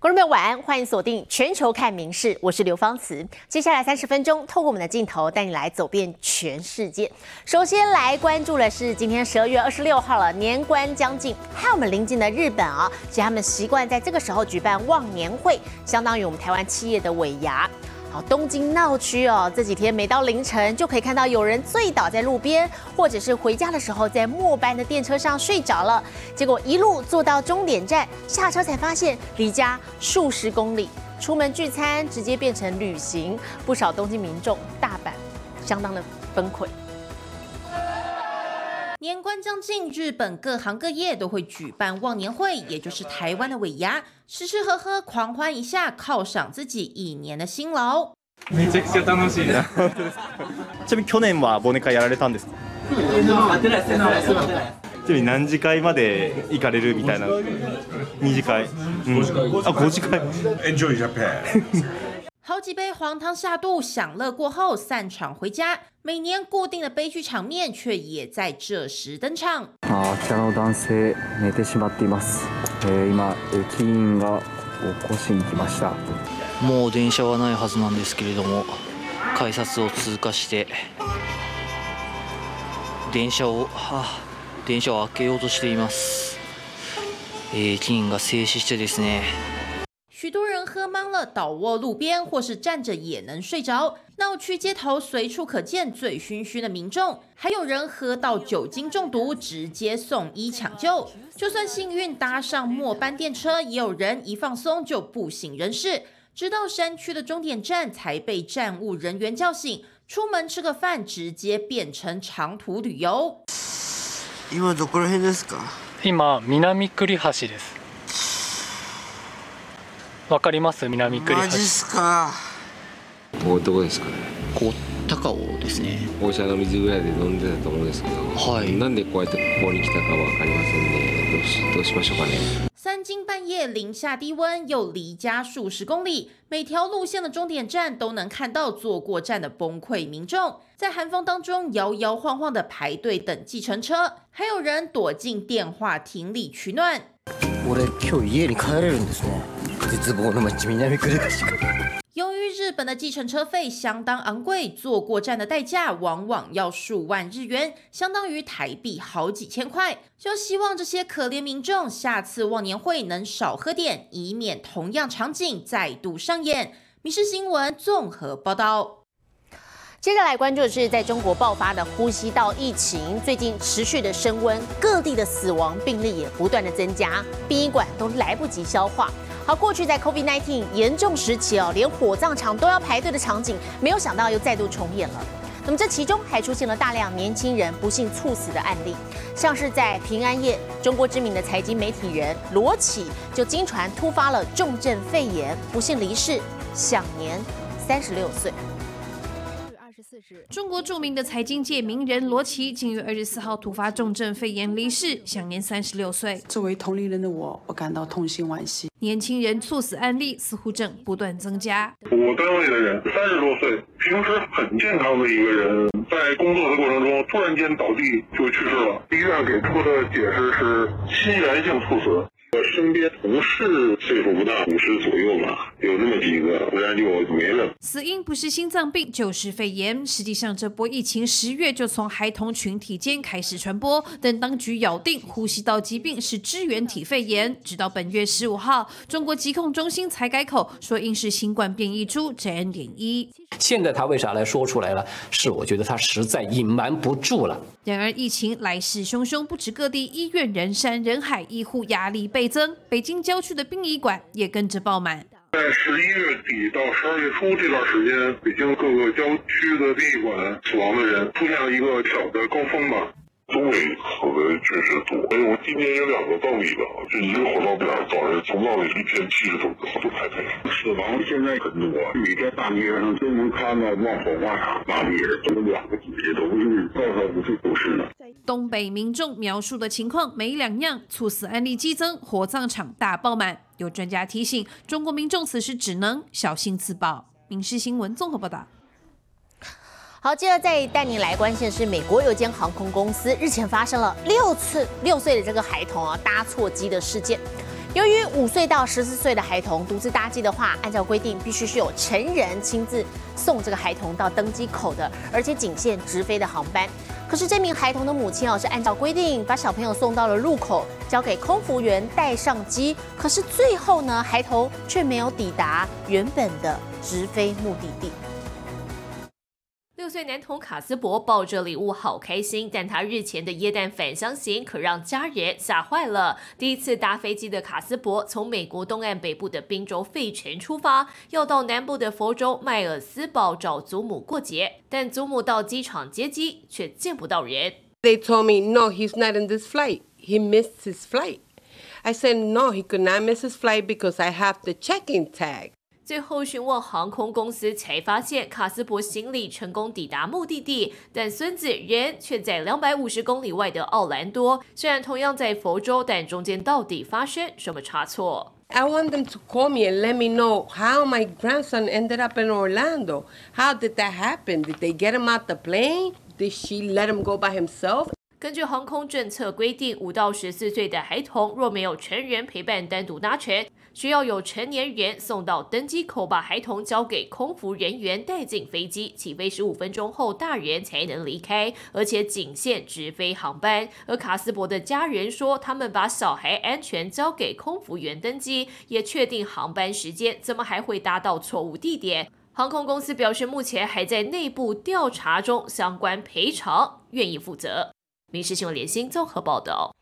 观众朋友晚安，欢迎锁定全球看名事，我是刘芳慈。接下来三十分钟，透过我们的镜头带你来走遍全世界。首先来关注的是今天十二月二十六号了，年关将近，还有我们邻近的日本啊，其实他们习惯在这个时候举办忘年会，相当于我们台湾企业的尾牙。好，东京闹区哦，这几天每到凌晨就可以看到有人醉倒在路边，或者是回家的时候在末班的电车上睡着了，结果一路坐到终点站，下车才发现离家数十公里，出门聚餐直接变成旅行，不少东京民众大阪相当的崩溃。年关将近，日本各行各业都会举办忘年会，也就是台湾的尾牙，吃吃喝喝，狂欢一下，犒赏自己一年的辛劳。めちゃくちゃ楽しいな。ちなみに去年は忘年会やられたんですかちなみに何次会まで行かれるみたいな二次会、うん、あ5次会 Enjoy Japan。 好几杯黄汤下肚，享乐过后散场回家。每年固定的悲剧场面，却也在这时登场。あちらの男性寝てしまっています、えー今駅員が起こしに来ましたもう電車はないはずなんですけれども改札を通過して電車を、はあ、電車を開けようとしています、えー駅員が静止してですね许多人喝懵了，倒卧路边，或是站着也能睡着。闹区街头随处可见醉醺醺的民众，还有人喝到酒精中毒，直接送医抢救。就算幸运搭上末班电车，也有人一放松就不省人事，直到山区的终点站才被站务人员叫醒。出门吃个饭，直接变成长途旅游。今どこら辺ですか今南栗橋です わかります南栗橋マジっすかここどこですかねこ高尾ですねお茶の水ぐらいで飲んでたと思うんですけど、はいなんでこうやってここに来たかわかりませんねどうしどうしましょうかね三更半夜，零下低温，又离家数十公里，每条路线的终点站都能看到坐过站的崩溃民众，在寒风当中摇摇晃晃的排队等计程车，还有人躲进电话亭里取暖。俺今日家に帰れるんですね 絶望の街南栗橋から由于日本的计程车费相当昂贵，坐过站的代价往往要数万日元，相当于台币好几千块。就希望这些可怜民众下次忘年会能少喝点，以免同样场景再度上演。《民事新闻》综合报道。接着来关注的是，在中国爆发的呼吸道疫情，最近持续的升温，各地的死亡病例也不断的增加，殡仪馆都来不及消化。 好，过去在 COVID-19 严重时期哦，连火葬场都要排队的场景，没有想到又再度重演了。那么这其中还出现了大量年轻人不幸猝死的案例，像是在平安夜，中国知名的财经媒体人罗启就经传突发了重症肺炎，不幸离世，享年三十六岁。中国著名的财经界名人罗琦，近月二十四号突发重症肺炎离世，享年三十六岁。作为同龄人的我，我感到痛心惋惜。年轻人猝死案例似乎正不断增加。我单位的人三十多岁，平时很健康的一个人，在工作的过程中突然间倒地就去世了。医院给出的解释是心源性猝死。我身边同事岁数不大，五十左右吧，有那么几个，不然就没了。死因不是心脏病就是肺炎。实际上，这波疫情十月就从孩童群体间开始传播，但当局咬定呼吸道疾病是支原体肺炎，直到本月十五号，中国疾控中心才改口说应是新冠变异株 JN 点一。现在他为啥来说出来了？是我觉得他实在隐瞒不住了。然而，疫情来势汹汹，不止各地医院人山人海，医护压力倍增，北京郊区的殡仪馆也跟着爆满。在十一月底到十二月初这段时间，北京各个郊区的殡仪馆死亡的人出现了一个小的高峰吧。东北死的确实多，因为我今年有两个葬礼的，就一个火葬场早上从葬礼一天七十多个都排队，死亡现在很多，每天大街上都能看到往火化场拉的人，这两个姐姐都是到少不是都是呢。东北民众描述的情况没两样，猝死案例激增，火葬场大爆满。有专家提醒，中国民众此时只能小心自保。民事新闻综合报道。好，接着再带您来关心的是，美国有间航空公司日前发生了六次六岁的这个孩童啊搭错机的事件。由于五岁到十四岁的孩童独自搭机的话，按照规定必须是有成人亲自送这个孩童到登机口的，而且仅限直飞的航班。可是这名孩童的母亲哦，是按照规定把小朋友送到了入口，交给空服员带上机。可是最后呢，孩童却没有抵达原本的直飞目的地。六岁男童卡斯伯抱着礼物好开心，但他日前的耶诞返乡行可让家人吓坏了。第一次搭飞机的卡斯伯从美国东岸北部的宾州费城出发，要到南部的佛州迈尔斯堡找祖母过节，但祖母到机场接机却见不到人。They told me, no, he's not in this flight. He missed his flight. I said, no, he could not miss his flight because I have the check-in tag. 最后询问航空公司，才发现卡斯伯行李成功抵达目的地，但孙子人却在两百五十公里外的奥兰多。虽然同样在佛州，但中间到底发生什么差错？I want them to call me and let me know how my grandson ended up in Orlando. How did that happen? Did they get him out the plane? Did she let him go by himself? 根据航空政策规定，五到十四岁的孩童若没有成人陪伴单独搭乘，需要有成年人送到登机口，把孩童交给空服人员带进飞机。起飞十五分钟后，大人才能离开，而且仅限直飞航班。而卡斯伯的家人说，他们把小孩安全交给空服员登机，也确定航班时间，怎么还会搭到错误地点？航空公司表示，目前还在内部调查中，相关赔偿愿意负责。民事新闻联新综合报道。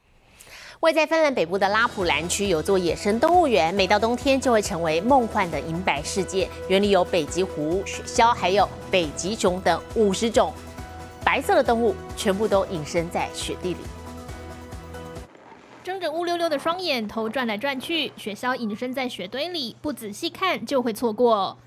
位在芬兰北部的拉普兰区有座野生动物园，每到冬天就会成为梦幻的银白世界。园里有北极狐、雪鸮，还有北极熊等五十种白色的动物，全部都隐身在雪地里。睁着乌溜溜的双眼，头转来转去，雪鸮隐身在雪堆里，不仔细看就会错过。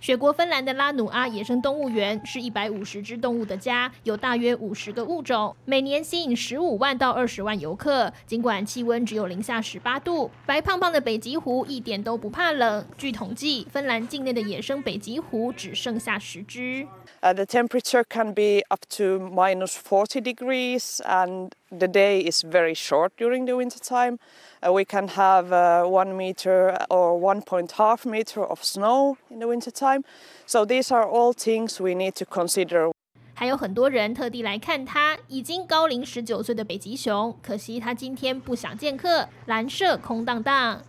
雪国芬兰的拉努阿野生动物园是一百五十只动物的家，有大约五十个物种，每年吸引十五万到二十万游客。尽管气温只有零下十八度，白胖胖的北极狐一点都不怕冷。据统计，芬兰境内的野生北极狐只剩下十只。Uh, the temperature can be up to minus 40 degrees, and the day is very short during the winter time. Uh, we can have uh, one meter or 1.5 meter of snow in the winter time. So these are all things we need to consider. 还有很多人特地来看它，已经高龄十九岁的北极熊，可惜它今天不想见客，蓝舍空荡荡。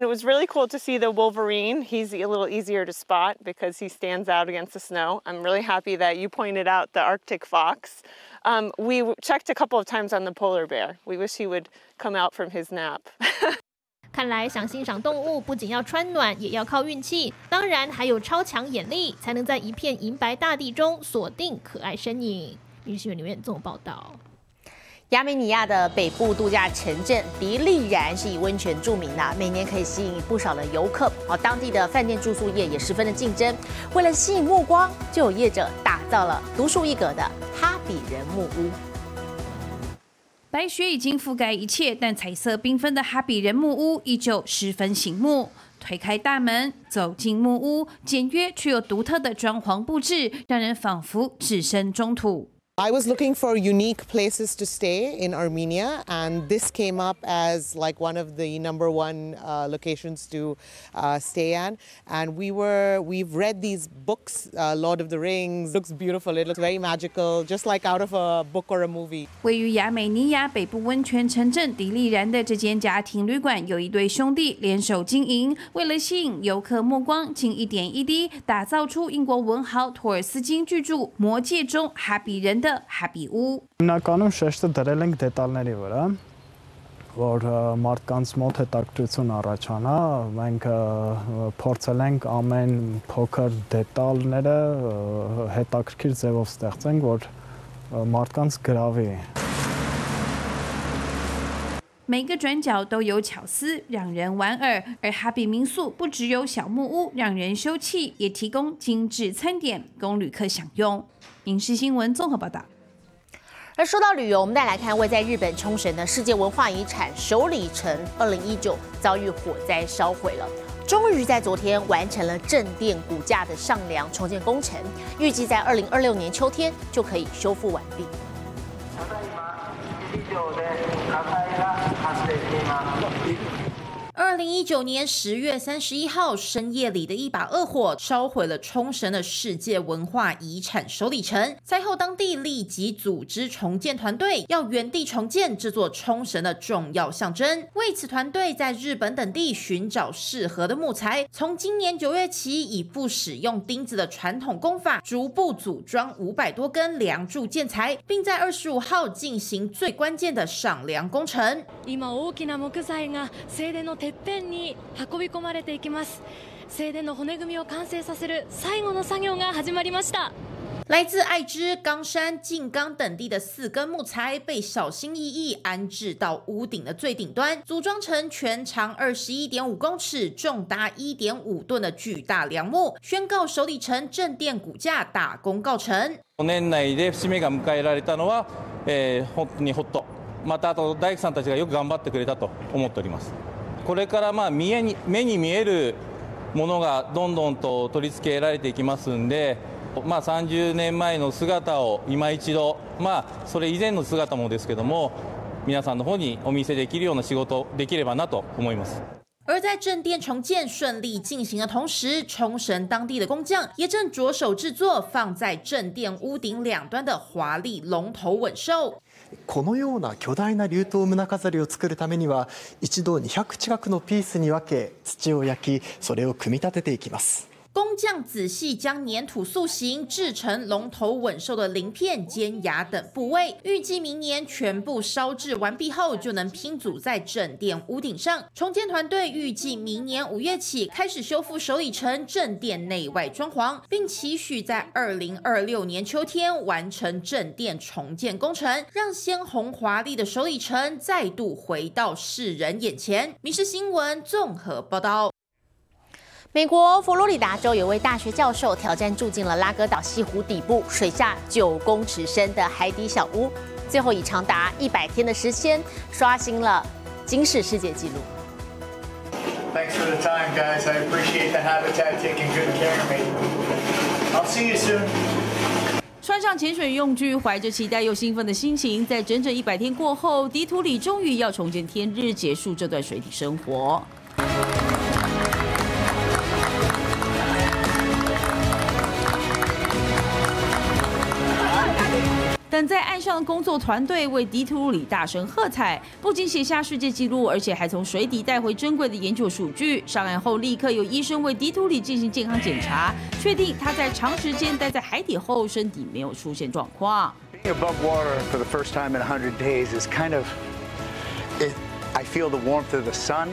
It was really cool to see the Wolverine. He's a little easier to spot because he stands out against the snow. I'm really happy that you pointed out the Arctic fox. Um, we checked a couple of times on the polar bear. We wish he would come out from his nap. 看来想欣赏动物，不仅要穿暖，也要靠运气，当然还有超强眼力，才能在一片银白大地中锁定可爱身影。女新闻留言综合报道。亚美尼亚的北部度假城镇迪利然是以温泉著名的，每年可以吸引不少的游客。哦，当地的饭店住宿业也十分的竞争。为了吸引目光，就有业者打造了独树一格的哈比人木屋。白雪已经覆盖一切，但彩色缤纷的哈比人木屋依旧十分醒目。推开大门，走进木屋，简约却又独特的装潢布置，让人仿佛置身中土。I was looking for unique places to stay in Armenia, and this came up as like one of the number one uh, locations to uh, stay at. And we were, we've read these books, uh, Lord of the Rings. Looks beautiful. It looks very magical, just like out of a book or a movie. 位于亚美尼亚北部温泉城镇迪利然的这间家庭旅馆，有一对兄弟联手经营，为了吸引游客目光，竟一点一滴打造出英国文豪托尔斯金巨著《魔戒》中哈比人 Ջերմենդը Happy ու Հիմնականում շեշտը դրել ենք դետալների վրա որ մարդկանց մոտ հետաքրքրություն առաջանա, մենք փորձել ենք ամեն փոքր դետալները հետաքրքիր ձևով ստեղծենք, որ մարդկանց գրավի։ 每个转角都有巧思，让人莞尔。而哈比民宿不只有小木屋让人休憩，也提供精致餐点供旅客享用。影视新闻综合报道。而说到旅游，我们再来看位在日本冲绳的世界文化遗产首里城，二零一九遭遇火灾烧毁了，终于在昨天完成了正殿骨架的上梁重建工程，预计在二零二六年秋天就可以修复完毕。二零一九年十月三十一号深夜里的一把恶火，烧毁了冲绳的世界文化遗产首里城。灾后，当地立即组织重建团队，要原地重建这座冲绳的重要象征。为此，团队在日本等地寻找适合的木材，从今年九月起，以不使用钉子的传统工法，逐步组装五百多根梁柱建材，并在二十五号进行最关键的上梁工程。今大きな木材が正殿のてっ ぺんに運び込まれていきます。正殿の骨組みを完成させる最後の作業が始まりました。来自爱知、冈山、静冈等地的四根木材被小心翼翼安置到屋顶的最顶端，组装成全长二十一点五公尺、重达一点五吨的巨大梁木，宣告首里城正殿骨架大功告成。年内で節目が迎えられたのは、えー、本当にほっとまたあと大工さんたちがよく頑張ってくれたと思っておりますこれからまあ見えに目に見えるものがどんどんと取り付けられていきますんでまあ、30年前の姿を今一度、まあ、それ以前の姿もですけども皆さんの方にお見せできるような仕事できればなと思います。而在正殿重建顺利进行的同时，冲绳当地的工匠也正着手制作放在正殿屋顶两端的华丽龙头吻兽。このような巨大な竜頭胸飾りを作るためには一度200近くのピースに分け土を焼きそれを組み立てていきます。工匠仔细将粘土塑形，制成龙头吻兽的鳞片、尖牙等部位。预计明年全部烧制完毕后，就能拼组在正殿屋顶上。重建团队预计明年五月起开始修复首里城正殿内外装潢，并期许在二零二六年秋天完成正殿重建工程，让鲜红华丽的首里城再度回到世人眼前。《民事新闻》综合报道。美国佛罗里达州有位大学教授挑战住进了拉格岛西湖底部水下九公尺深的海底小屋，最后以长达一百天的时间刷新了金氏世界纪录。Thanks for the time, guys. I appreciate the habitat taking good care of me. I'll see you soon. 穿上潜水用具，怀着期待又兴奋的心情，在整整一百天过后，迪图里终于要重见天日，结束这段水底生活。等在岸上的工作团队为迪图里大声喝彩，不仅写下世界纪录，而且还从水底带回珍贵的研究数据。上岸后，立刻有医生为迪图里进行健康检查，确定他在长时间待在海底后，身体没有出现状况。Being Above water for the first time in 100 days is kind of, I feel the warmth of the sun,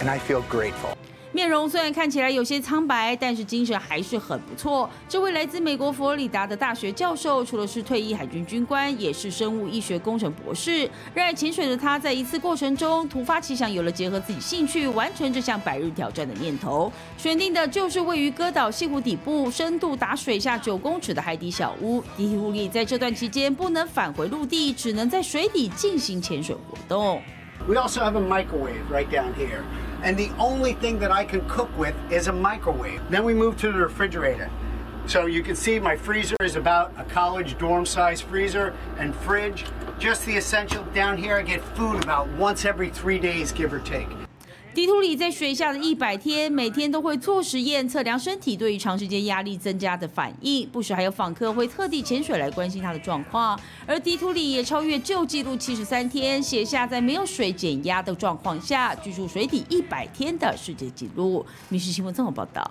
and I feel grateful. 面容虽然看起来有些苍白，但是精神还是很不错。这位来自美国佛罗里达的大学教授，除了是退役海军军官，也是生物医学工程博士。热爱潜水的他，在一次过程中突发奇想，有了结合自己兴趣完成这项百日挑战的念头。选定的就是位于哥岛西湖底部、深度达水下九公尺的海底小屋。迪图里在这段期间不能返回陆地，只能在水底进行潜水活动。We also have a microwave right down here. And the only thing that I can cook with is a microwave. Then we move to the refrigerator. So you can see my freezer is about a college dorm size freezer and fridge. Just the essential. Down here I get food about once every three days, give or take. 迪图里在水下的一百天，每天都会做实验，测量身体对于长时间压力增加的反应。不时还有访客会特地潜水来关心他的状况。而迪图里也超越旧纪录七十三天，写下在没有水减压的状况下居住水底一百天的世界纪录。《民事新闻》综合报道。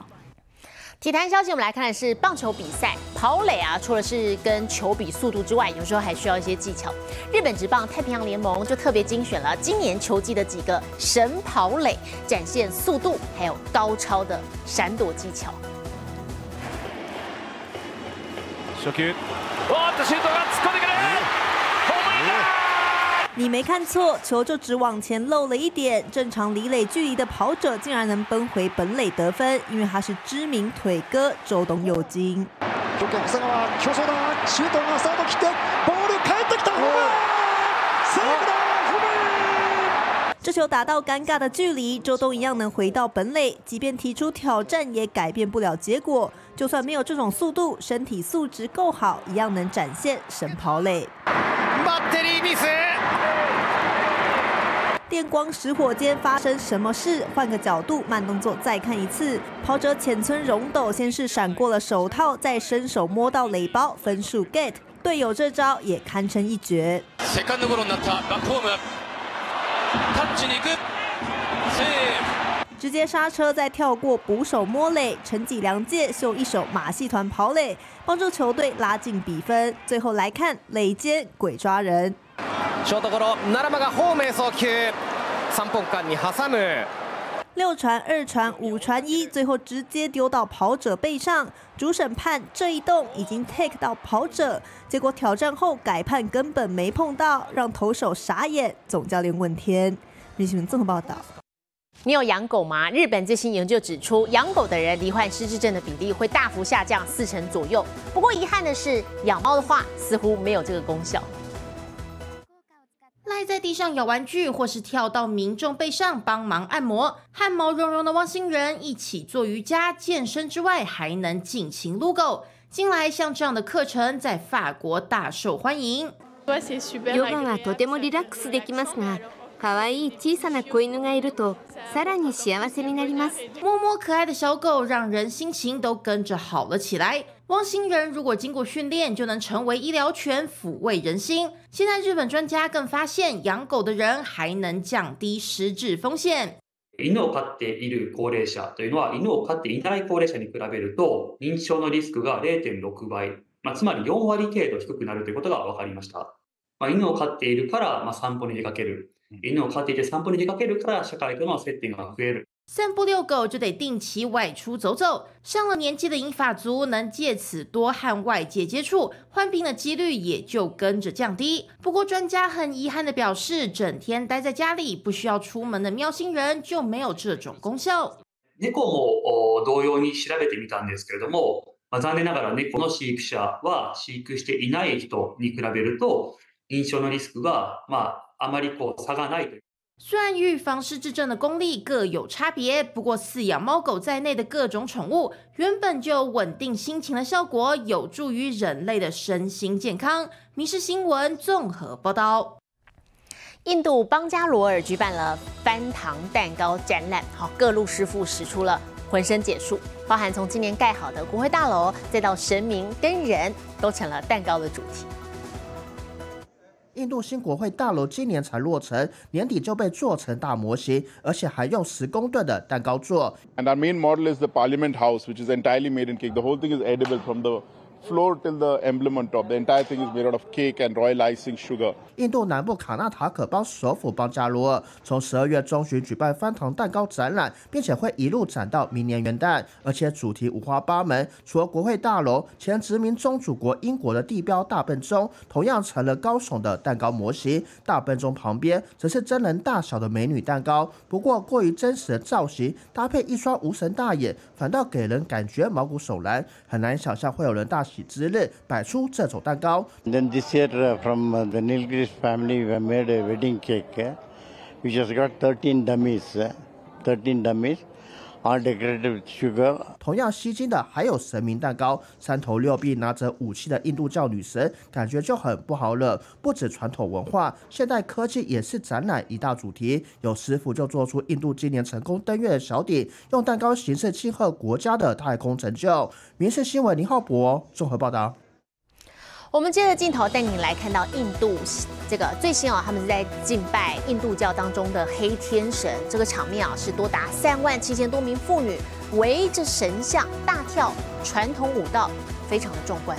体坛消息，我们来看的是棒球比赛跑垒啊，除了是跟球比速度之外，有时候还需要一些技巧。日本职棒太平洋联盟就特别精选了今年球季的几个神跑垒，展现速度还有高超的闪躲技巧。初球，你没看错，球就只往前漏了一点。正常离垒距离的跑者竟然能奔回本垒得分，因为他是知名腿哥周东佑金。这球打到尴尬的距离，周东一样能回到本垒。即便提出挑战，也改变不了结果。就算没有这种速度，身体素质够好，一样能展现神跑垒。电光石火间发生什么事？换个角度，慢动作再看一次。跑者浅村荣斗先是闪过了手套，再伸手摸到垒包，分数 get。队友这招也堪称一绝。セカンドゴロになったバックホームタッチに行くセーフ直接刹车，再跳过捕手摸垒，陈己良介秀一手马戏团跑垒，帮助球队拉近比分。最后来看垒间鬼抓人。 ショートゴロ奈良間がホームへ送球三本間に挟む六传二传五传一，最后直接丢到跑者背上。主审判这一动已经 take 到跑者，结果挑战后改判根本没碰到，让投手傻眼。总教练问天，日新闻综合报道。你有养狗吗？日本最新研究指出，养狗的人罹患失智症的比例会大幅下降四成左右。不过遗憾的是，养猫的话似乎没有这个功效。 赖在地上咬玩具，或是跳到民众背上帮忙按摩，和毛茸茸的汪星人一起做瑜伽、健身之外，还能尽情撸狗。近来像这样的课程在法国大受欢迎。ヨガはとてもリラックスできますが、可愛い小さな子犬がいるとさらに幸せになります。摸摸可爱的小狗，让人心情都跟着好了起来。 汪星人如果经过训练，就能成为医疗犬，抚慰人心。现在日本专家更发现，养狗的人还能降低失智风险。犬を飼っている高齢者というのは、犬を飼っていない高齢者に比べると、認知症のリスクが0.6倍、まあ、つまり4割程度低くなるということが分かりました。まあ、犬を飼っているから、まあ、散歩に出かける。犬を飼っていて散歩に出かけるから、社会との接点が増える。散步遛狗就得定期外出走走，上了年纪的银发族能借此多和外界接触，患病的几率也就跟着降低。不过专家很遗憾的表示，整天待在家里不需要出门的喵星人就没有这种功效。猫も同様に調べてみたんですけれども、まあ、残念ながら猫の飼育者は飼育していない人に比べると、認知症のリスクが、まあ、あまりこう差がないという。 虽然预防失智症的功力各有差别，不过饲养猫狗在内的各种宠物原本就有稳定心情的效果，有助于人类的身心健康。民事新闻综合报道。印度邦加罗尔举办了翻糖蛋糕展览，好，各路师傅使出了浑身解数，包含从今年盖好的国会大楼，再到神明跟人，都成了蛋糕的主题。印度新国会大楼今年才落成，年底就被做成大模型，而且还用十公吨的蛋糕做。And our main model is the Parliament House, which is entirely made in cake. The whole thing is edible from the floor till the emblem on top. The entire thing is made of cake and royal icing sugar. 印度南部卡纳塔可邦首府邦加罗尔从十二月中旬举办翻糖蛋糕展览，并且会一路展到明年元旦，而且主题五花八门。除了国会大楼，前殖民宗主国英国的地标大笨钟同样成了高耸的蛋糕模型。大笨钟旁边则是真人大小的美女蛋糕，不过过于真实的造型搭配一双无神大眼，反倒给人感觉毛骨悚然，很难想象会有人大之日摆出这种蛋糕。Then this year, from the Nilgiris family, we made a wedding cake, uh, which has got 13 dummies, Thirteen dummies, 同样吸睛的还有神明蛋糕，三头六臂拿着武器的印度教女神，感觉就很不好惹。不止传统文化，现代科技也是展览一大主题。有师傅就做出印度今年成功登月的小鼎，用蛋糕形式庆贺国家的太空成就。民事新闻林浩博综合报道。我们接着镜头带你来看到印度这个最新啊，他们是在敬拜印度教当中的黑天神，这个场面啊是多达三万七千多名妇女围着神像大跳传统舞蹈，非常的壮观。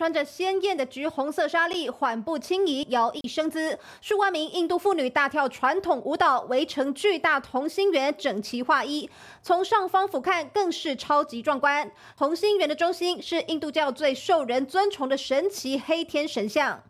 穿着鲜艳的橘红色纱丽，缓步轻移，摇曳生姿。数万名印度妇女大跳传统舞蹈，围成巨大同心圆，整齐划一。从上方俯瞰，更是超级壮观。同心圆的中心是印度教最受人尊崇的神奇黑天神像。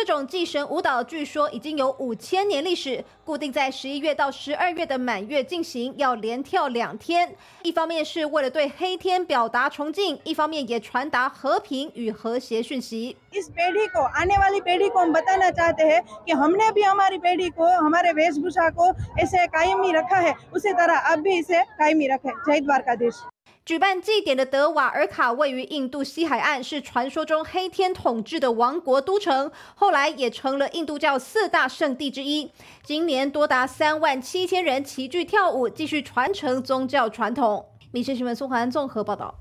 这种祭神舞蹈据说已经有五千年历史，固定在十一月到十二月的满月进行，要连跳两天。一方面是为了对黑天表达崇敬，一方面也传达和平与和谐讯息。 इस पीढ़ी को आने वाली पीढ़ी को हम बताना चाहते हैं कि हमने भी हमारी पीढ़ी को हमारे वेशभूषा को ऐसे कायमी रखा है उसी तरह अब भी इसे कायमी रखें जय द्वारकाधीश 举办祭典的德瓦尔卡位于印度西海岸，是传说中黑天统治的王国都城，后来也成了印度教四大圣地之一。今年多达三万七千人齐聚跳舞，继续传承宗教传统。民生新闻苏环综合报道。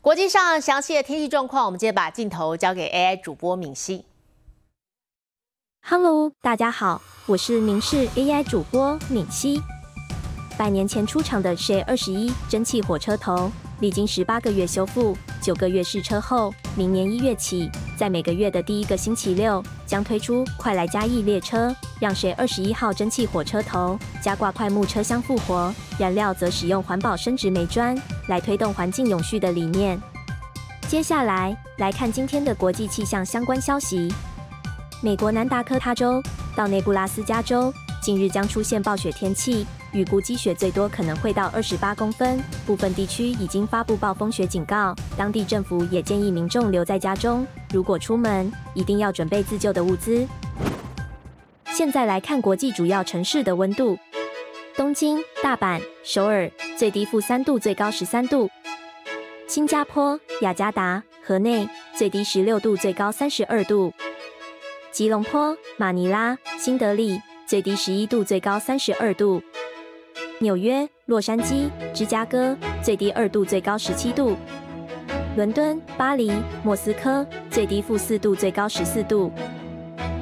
国际上详细的天气状况，我们接着把镜头交给 AI 主播敏熙。Hello，大家好，我是明视 AI 主播敏熙。百年前出厂的 s h a 二十一蒸汽火车头，历经十八个月修复、九个月试车后，明年一月起，在每个月的第一个星期六将推出快来嘉义列车，让 s h a 二十一号蒸汽火车头加挂快木车厢复活，燃料则使用环保生质煤砖，来推动环境永续的理念。接下来来看今天的国际气象相关消息。美国南达科他州到内布拉斯加州近日将出现暴雪天气，预估积雪最多可能会到二十八公分，部分地区已经发布暴风雪警告。当地政府也建议民众留在家中，如果出门一定要准备自救的物资。现在来看国际主要城市的温度：东京、大阪、首尔最低负三度，最高十三度；新加坡、雅加达、河内最低十六度，最高三十二度。吉隆坡、马尼拉、新德里最低十一度，最高三十二度；纽约、洛杉矶、芝加哥最低二度，最高十七度；伦敦、巴黎、莫斯科最低负四度，最高十四度。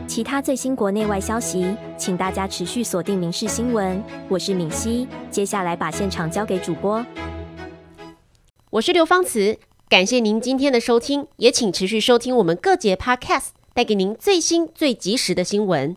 其他最新国内外消息，请大家持续锁定《民事新闻》。我是敏熙，接下来把现场交给主播。我是刘芳慈，感谢您今天的收听，也请持续收听我们各节 Podcast。带给您最新最及时的新闻。